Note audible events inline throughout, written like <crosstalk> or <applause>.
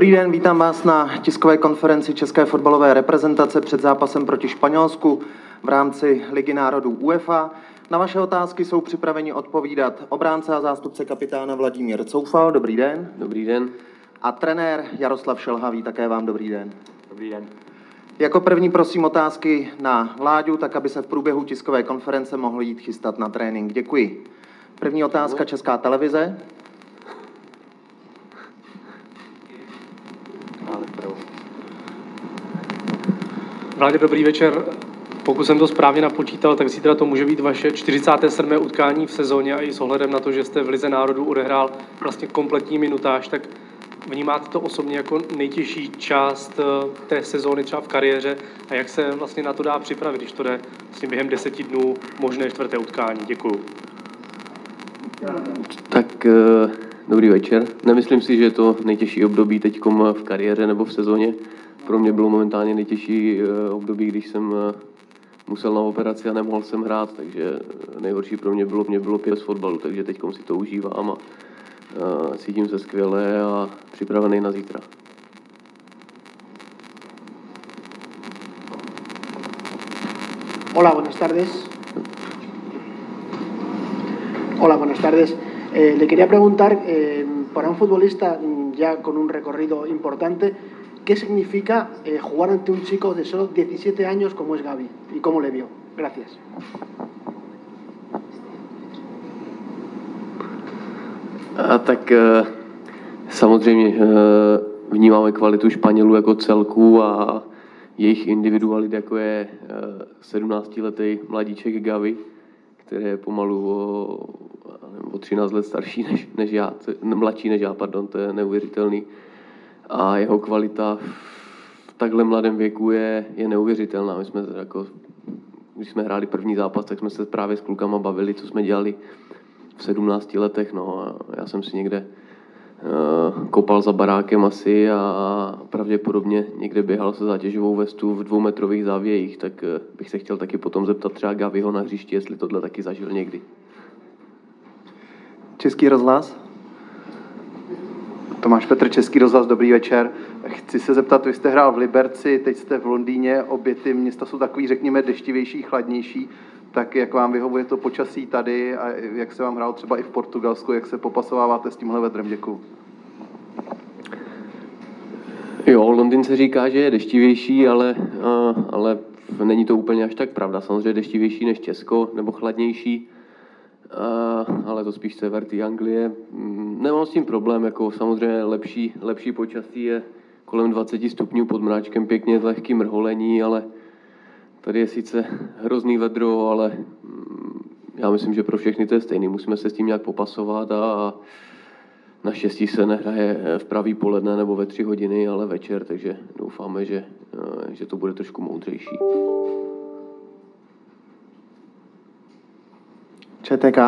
Dobrý den, vítám vás na tiskové konferenci České fotbalové reprezentace před zápasem proti Španělsku v rámci Ligy národů UEFA. Na vaše otázky jsou připraveni odpovídat obránce a zástupce kapitána Vladimír Coufal. Dobrý den. Dobrý den. A trenér Jaroslav Šelhavý. Také vám dobrý den. Dobrý den. Jako první prosím otázky na Vláďu, tak aby se v průběhu tiskové konference mohl jít chystat na trénink. Děkuji. První otázka Česká televize. Vládě, dobrý večer. Pokud jsem to správně napočítal, tak zítra to může být vaše 47. utkání v sezóně a i s ohledem na to, že jste v Lize národů odehrál vlastně kompletní minutáž, tak vnímáte to osobně jako nejtěžší část eh, té sezóny třeba v kariéře a jak se vlastně na to dá připravit, když to jde vlastně během deseti dnů možné čtvrté utkání? Děkuju. Tak eh, dobrý večer. Nemyslím si, že je to nejtěžší období teď v kariéře nebo v sezóně pro mě bylo momentálně nejtěžší eh, období, když jsem eh, musel na operaci a nemohl jsem hrát, takže nejhorší pro mě bylo, mě bylo pět z fotbalu, takže teď si to užívám a cítím se skvěle a připravený na zítra. Hola, buenas tardes. Hola, buenas tardes. Eh, le quería preguntar, eh, para un futbolista mm, ya con un recorrido importante, ¿Qué significa eh, jugar ante un chico de solo 17 años como es Gaby? ¿Y cómo le vio? Gracias. A tak eh, samozřejmě eh, vnímáme kvalitu Španělů jako celku a jejich individualit, jako je 17-letý mladíček Gavi, který je pomalu o, o 13 let starší než, než já, mladší než já, pardon, to je neuvěřitelný a jeho kvalita v takhle mladém věku je, je neuvěřitelná. My jsme jako, když jsme hráli první zápas, tak jsme se právě s klukama bavili, co jsme dělali v 17 letech. No, já jsem si někde kopal za barákem asi a pravděpodobně někde běhal se zátěžovou vestu v dvoumetrových závějích, tak uh, bych se chtěl taky potom zeptat třeba Gaviho na hřišti, jestli tohle taky zažil někdy. Český rozhlas? Tomáš Petr, Český rozhlas, dobrý večer. Chci se zeptat, vy jste hrál v Liberci, teď jste v Londýně, obě ty města jsou takový, řekněme, deštivější, chladnější, tak jak vám vyhovuje to počasí tady a jak se vám hrál třeba i v Portugalsku, jak se popasováváte s tímhle vedrem? Děkuju. Jo, Londýn se říká, že je deštivější, ale, ale není to úplně až tak pravda. Samozřejmě deštivější než Česko, nebo chladnější ale to spíš sever té Anglie. Mm, nemám s tím problém, jako samozřejmě lepší, lepší počasí je kolem 20 stupňů pod mráčkem, pěkně lehký mrholení, ale tady je sice hrozný vedro, ale mm, já myslím, že pro všechny to je stejný. Musíme se s tím nějak popasovat a naštěstí se nehraje v pravý poledne nebo ve tři hodiny, ale večer, takže doufáme, že, že to bude trošku moudřejší. ČTK.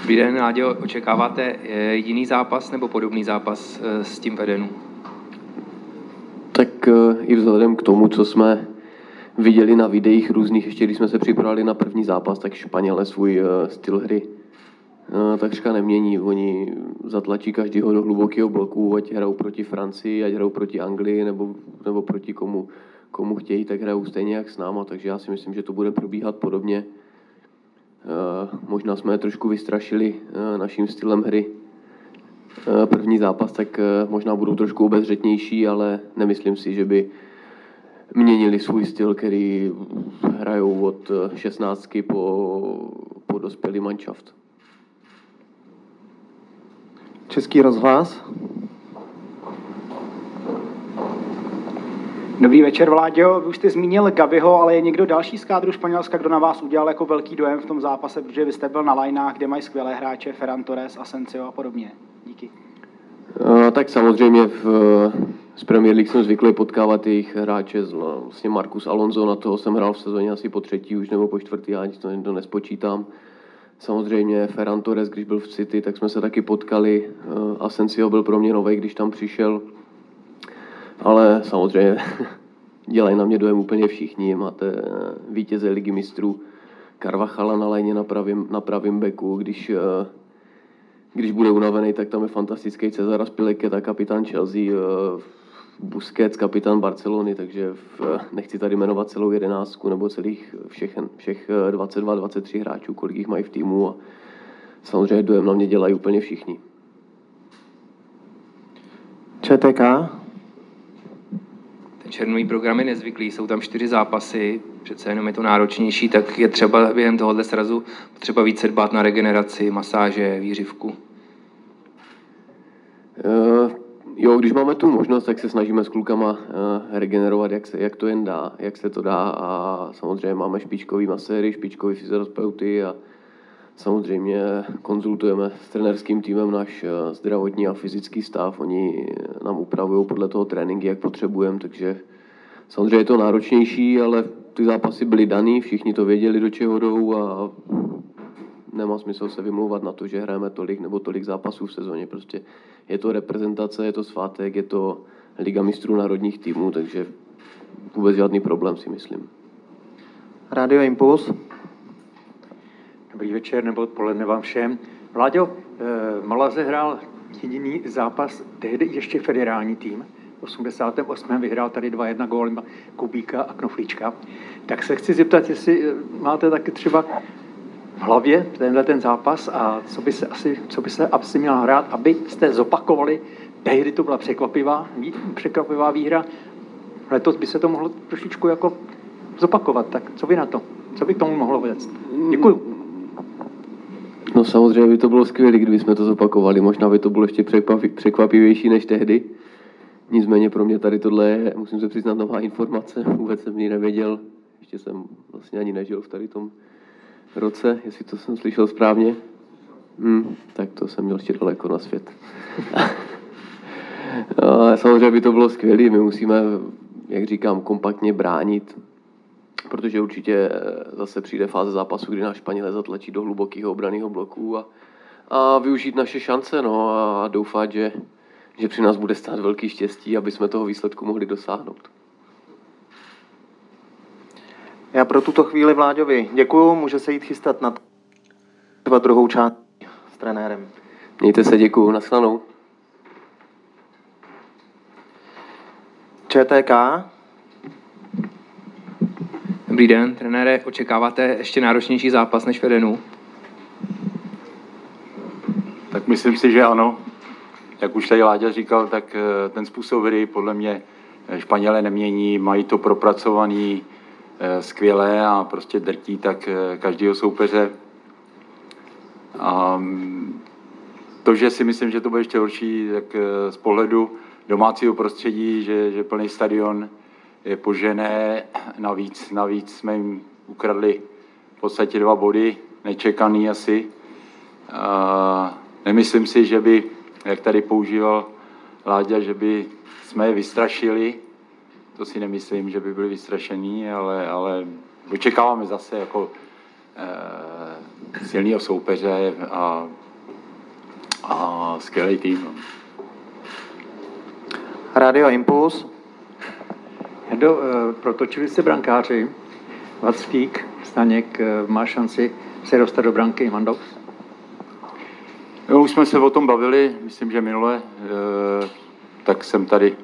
Dobrý den, Nádě, očekáváte eh, jiný zápas nebo podobný zápas eh, s tím Vedenu? Eh, i vzhledem k tomu, co jsme viděli na videích různých, ještě když jsme se připravili na první zápas, tak Španěle svůj styl hry takřka nemění. Oni zatlačí každého do hlubokého bloku, ať hrajou proti Francii, ať hrajou proti Anglii nebo, nebo proti komu, komu chtějí, tak hrajou stejně jak s náma, takže já si myslím, že to bude probíhat podobně. Eh, možná jsme je trošku vystrašili eh, naším stylem hry. Eh, první zápas, tak možná budou trošku obezřetnější, ale nemyslím si, že by měnili svůj styl, který hrajou od 16 po, po dospělý manšaft. Český rozhlas. Dobrý večer, Vláďo. Vy už jste zmínil Gaviho, ale je někdo další z kádru Španělska, kdo na vás udělal jako velký dojem v tom zápase, protože vy jste byl na lajnách, kde mají skvělé hráče, Ferran Torres, Asensio a podobně. No, tak samozřejmě v, z Premier League jsem zvyklý potkávat jejich hráče, vlastně Marcus Alonso, na toho jsem hrál v sezóně asi po třetí už nebo po čtvrtý, já to, to nespočítám. Samozřejmě Ferran Torres, když byl v City, tak jsme se taky potkali. Asensio byl pro mě nový, když tam přišel ale samozřejmě <laughs> dělají na mě dojem úplně všichni. Máte eh, vítěze ligy mistrů Karvachala na léně na pravém, na pravém beku, když, eh, když bude unavený, tak tam je fantastický Cezar Spileketa, kapitán Chelsea, uh, Busquets, kapitán Barcelony, takže v, nechci tady jmenovat celou jedenáctku nebo celých všech, všech 22-23 hráčů, kolik jich mají v týmu a samozřejmě dojem na mě dělají úplně všichni. ČTK? Černový program je nezvyklý, jsou tam čtyři zápasy, přece jenom je to náročnější, tak je třeba během tohohle srazu třeba více dbát na regeneraci, masáže, výřivku. Uh, jo, když máme tu možnost, tak se snažíme s klukama uh, regenerovat, jak se, jak to jen dá, jak se to dá a samozřejmě máme špičkový maséry, špičkový fyzioterapeuty a samozřejmě konzultujeme s trenerským týmem náš uh, zdravotní a fyzický stav. Oni nám upravují podle toho tréninky, jak potřebujeme, takže samozřejmě je to náročnější, ale ty zápasy byly daný, všichni to věděli, do čeho jdou a nemá smysl se vymlouvat na to, že hrajeme tolik nebo tolik zápasů v sezóně. Prostě je to reprezentace, je to svátek, je to Liga mistrů národních týmů, takže vůbec žádný problém si myslím. Radio Impuls. Dobrý večer nebo odpoledne vám všem. Vláďo, eh, Malaze hrál jediný zápas, tehdy ještě federální tým. V 88. vyhrál tady 2-1 góly Kubíka a Knoflíčka. Tak se chci zeptat, jestli eh, máte taky třeba v hlavě tenhle ten zápas a co by se asi, co by se asi měl hrát, abyste zopakovali, tehdy to byla překvapivá, překvapivá výhra, letos by se to mohlo trošičku jako zopakovat, tak co vy na to? Co by k tomu mohlo vést? Děkuju. No samozřejmě by to bylo skvělé, kdyby jsme to zopakovali. Možná by to bylo ještě překvapivější než tehdy. Nicméně pro mě tady tohle je, musím se přiznat, nová informace. <laughs> Vůbec jsem ji nevěděl. Ještě jsem vlastně ani nežil v tady tom roce, jestli to jsem slyšel správně. Hmm, tak to jsem měl ještě daleko na svět. <laughs> no, samozřejmě by to bylo skvělé. My musíme, jak říkám, kompaktně bránit, protože určitě zase přijde fáze zápasu, kdy náš Španělé zatlačí do hlubokého obraného bloku a, a využít naše šance no, a doufat, že, že při nás bude stát velký štěstí, aby jsme toho výsledku mohli dosáhnout. Já pro tuto chvíli Vláďovi děkuju, může se jít chystat na třeba druhou část s trenérem. Mějte se, děkuju, naschledanou. ČTK. Dobrý den, trenére, očekáváte ještě náročnější zápas než v Edenu? Tak myslím si, že ano. Jak už tady Láďa říkal, tak eh, ten způsob hry podle mě Španělé nemění, mají to propracovaný, Eh, skvělé a prostě drtí tak eh, každého soupeře. A mm, to, že si myslím, že to bude ještě horší, tak eh, z pohledu domácího prostředí, že, že plný stadion je požené, navíc, navíc jsme jim ukradli v podstatě dva body, nečekaný asi. A nemyslím si, že by, jak tady používal Láďa, že by jsme je vystrašili, to si nemyslím, že by byli vystrašení, ale, ale očekáváme zase jako e, silného soupeře a, a skvělý tým. No. Radio Impuls. Jendo, e, protočili se brankáři. Vaclík, Staněk e, má šanci se dostat do branky Mandou? Jo, už jsme se o tom bavili, myslím, že minule, e, tak jsem tady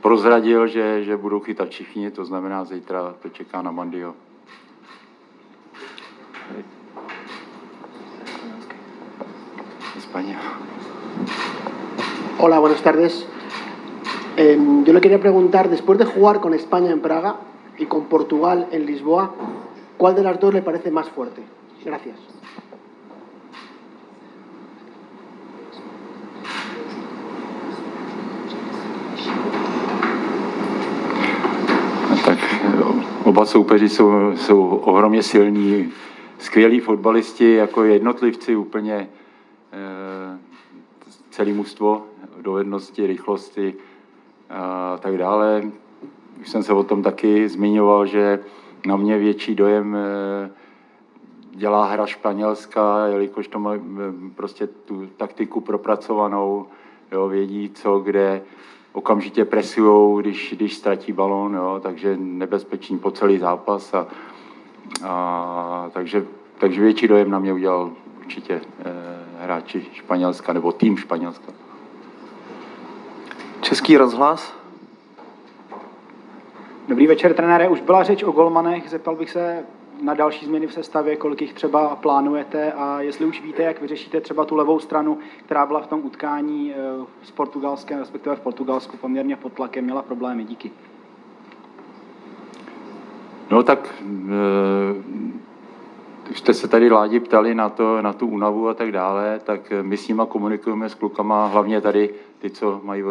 prozradil, že, že budou chytat všichni, to znamená, zítra to čeká na Mandio. España. Hola, buenas tardes. Eh, yo le quería preguntar, después de jugar con España en Praga y con Portugal en Lisboa, ¿cuál de las dos le parece más fuerte? Gracias. Oba soupeři jsou, jsou ohromně silní, skvělí fotbalisti, jako jednotlivci úplně e, celý mužstvo, dovednosti, rychlosti a tak dále. Už jsem se o tom taky zmiňoval, že na mě větší dojem e, dělá hra španělská, jelikož to má e, prostě tu taktiku propracovanou, jo, vědí co, kde, okamžitě presují, když, když ztratí balón, jo, takže nebezpečný po celý zápas. A, a, takže, takže větší dojem na mě udělal určitě hráči Španělska nebo tým Španělska. Český rozhlas. Dobrý večer, trenére. Už byla řeč o golmanech. Zeptal bych se na další změny v sestavě, kolik jich třeba plánujete a jestli už víte, jak vyřešíte třeba tu levou stranu, která byla v tom utkání eh, s Portugalskem, respektive v Portugalsku poměrně pod tlakem, měla problémy. Díky. No tak když jste se tady Ládi ptali na, to, na tu únavu a tak dále, tak my s nima komunikujeme s klukama, hlavně tady ty, co mají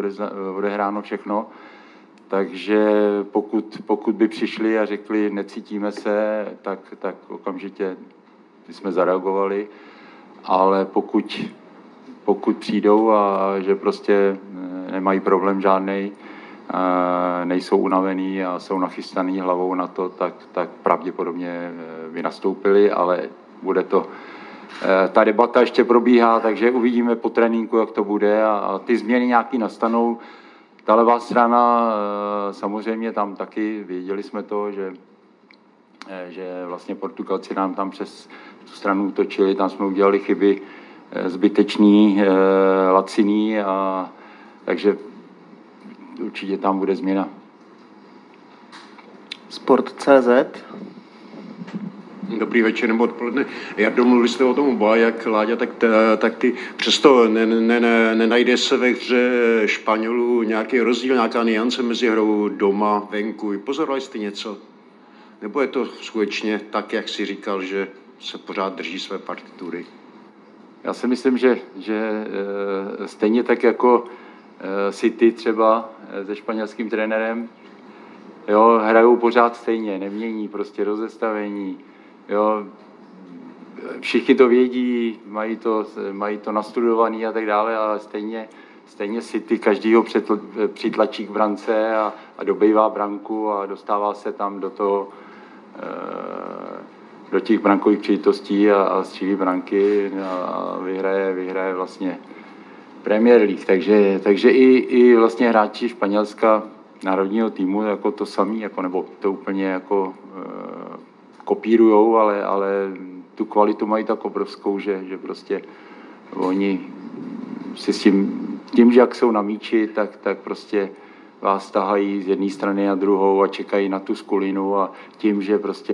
odehráno všechno. Takže pokud, pokud by přišli a řekli, necítíme se, tak, tak okamžitě jsme zareagovali. Ale pokud, pokud přijdou a že prostě nemají problém žádný, nejsou unavený a jsou nachystaný hlavou na to, tak, tak pravděpodobně e, by nastoupili, ale bude to, e, ta debata ještě probíhá, takže uvidíme po tréninku, jak to bude a, a ty změny nějaký nastanou. Ta levá strana, e, samozřejmě tam taky věděli jsme to, že, že vlastně Portugalci nám tam přes tu stranu útočili, tam jsme udělali chyby zbytečný, laciný a takže určitě tam bude změna. Sport.cz Dobrý večer nebo odpoledne. Já domluvili jste o tom oba, jak Láďa, tak, tak ty. Přesto ne, ne, ne, nenajde se ve hře Španělů nějaký rozdíl, nějaká niance mezi hrou doma, venku. Pozorovali jste něco? Nebo je to skutečně tak, jak si říkal, že se pořád drží své partitury? Já si myslím, že, že eh, stejně tak jako Eh, City třeba eh, se španělským trenérem, jo, hrajou pořád stejně, nemění prostě rozestavení, jo, všichni to vědí, mají to, mají to nastudovaný a tak dále, ale stejně, stejně City každýho přitlačí k brance a, a dobejvá branku a dostává se tam do toho, eh, do těch brankových příležitostí a, a střílí branky a vyhraje, vyhraje vlastně Premier League, takže, takže i, i vlastně hráči Španělska národního týmu jako to samý, jako, nebo to úplně jako e, kopírujou, ale, ale tu kvalitu mají tak obrovskou, že, že prostě oni si s tím, tím, že jak jsou na míči, tak, tak prostě vás tahají z jedné strany na druhou a čekají na tu skulinu a tím, že prostě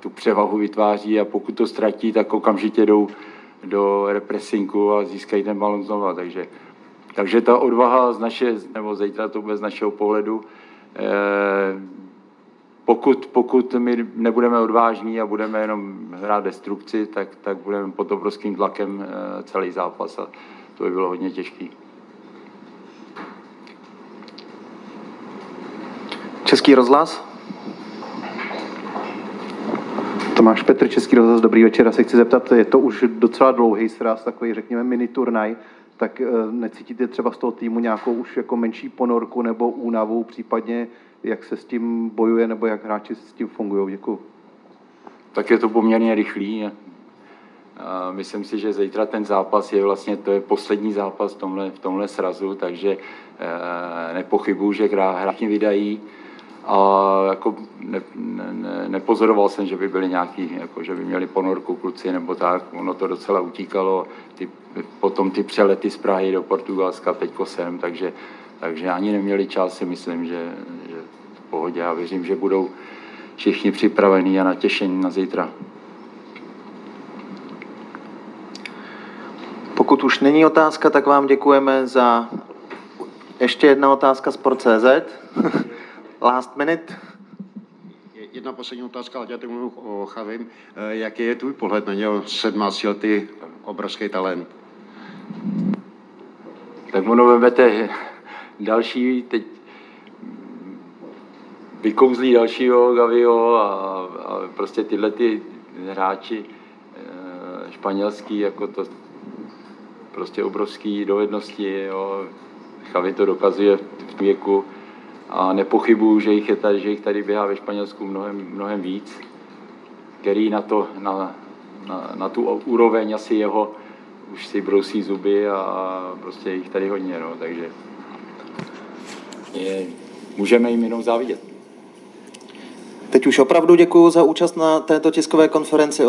tu převahu vytváří a pokud to ztratí, tak okamžitě jdou do represinku a získají ten balon znova. Takže, takže ta odvaha z naše, nebo zítra to bude z našeho pohledu, eh, pokud, pokud my nebudeme odvážní a budeme jenom hrát destrukci, tak, tak budeme pod obrovským tlakem eh, celý zápas a to by bylo hodně těžký. Český rozhlas? Tomáš Petr, Český rozhlas, dobrý večer. Já se chci zeptat, je to už docela dlouhý sraz, takový, řekněme, mini turnaj, tak eh, necítíte třeba z toho týmu nějakou už jako menší ponorku nebo únavu, případně jak se s tím bojuje nebo jak hráči s tím fungují? Děkuji. Tak je to poměrně rychlý. A myslím si, že zítra ten zápas je vlastně, to je poslední zápas v tomhle, v tomhle srazu, takže e, nepochybuju, že hráči vydají. A jako ne, ne, nepozoroval jsem, že by byli nějaký, jako, že by měli ponorku kluci nebo tak. Ono to docela utíkalo. Ty, potom ty přelety z Prahy do Portugalska teďko sem, takže, takže ani neměli čas, si myslím, že, že v pohodě. Já věřím, že budou všichni připravení a natěšení na zítra. Pokud už není otázka, tak vám děkujeme za ještě jedna otázka z Sport.cz. <laughs> Last minute. Jedna poslední otázka, ale já teď mluvím o Chavim. Eh, jaký je tvůj pohled na něho 17 letý obrovský talent? Tak ono vemete další, teď vykouzlí dalšího Gaviho a, a prostě tyhle ty hráči e, španělský, jako to prostě obrovský dovednosti, jo. Chavi to dokazuje v věku, a nepochybuju, že jich, je tady, že jich tady běhá ve Španělsku mnohem, mnohem víc, který na, to, na, na, na tu úroveň asi jeho už si brousí zuby a prostě jich tady hodně, no, takže je, můžeme jim jenom závidět. Teď už opravdu děkuji za účast na této tiskové konferenci.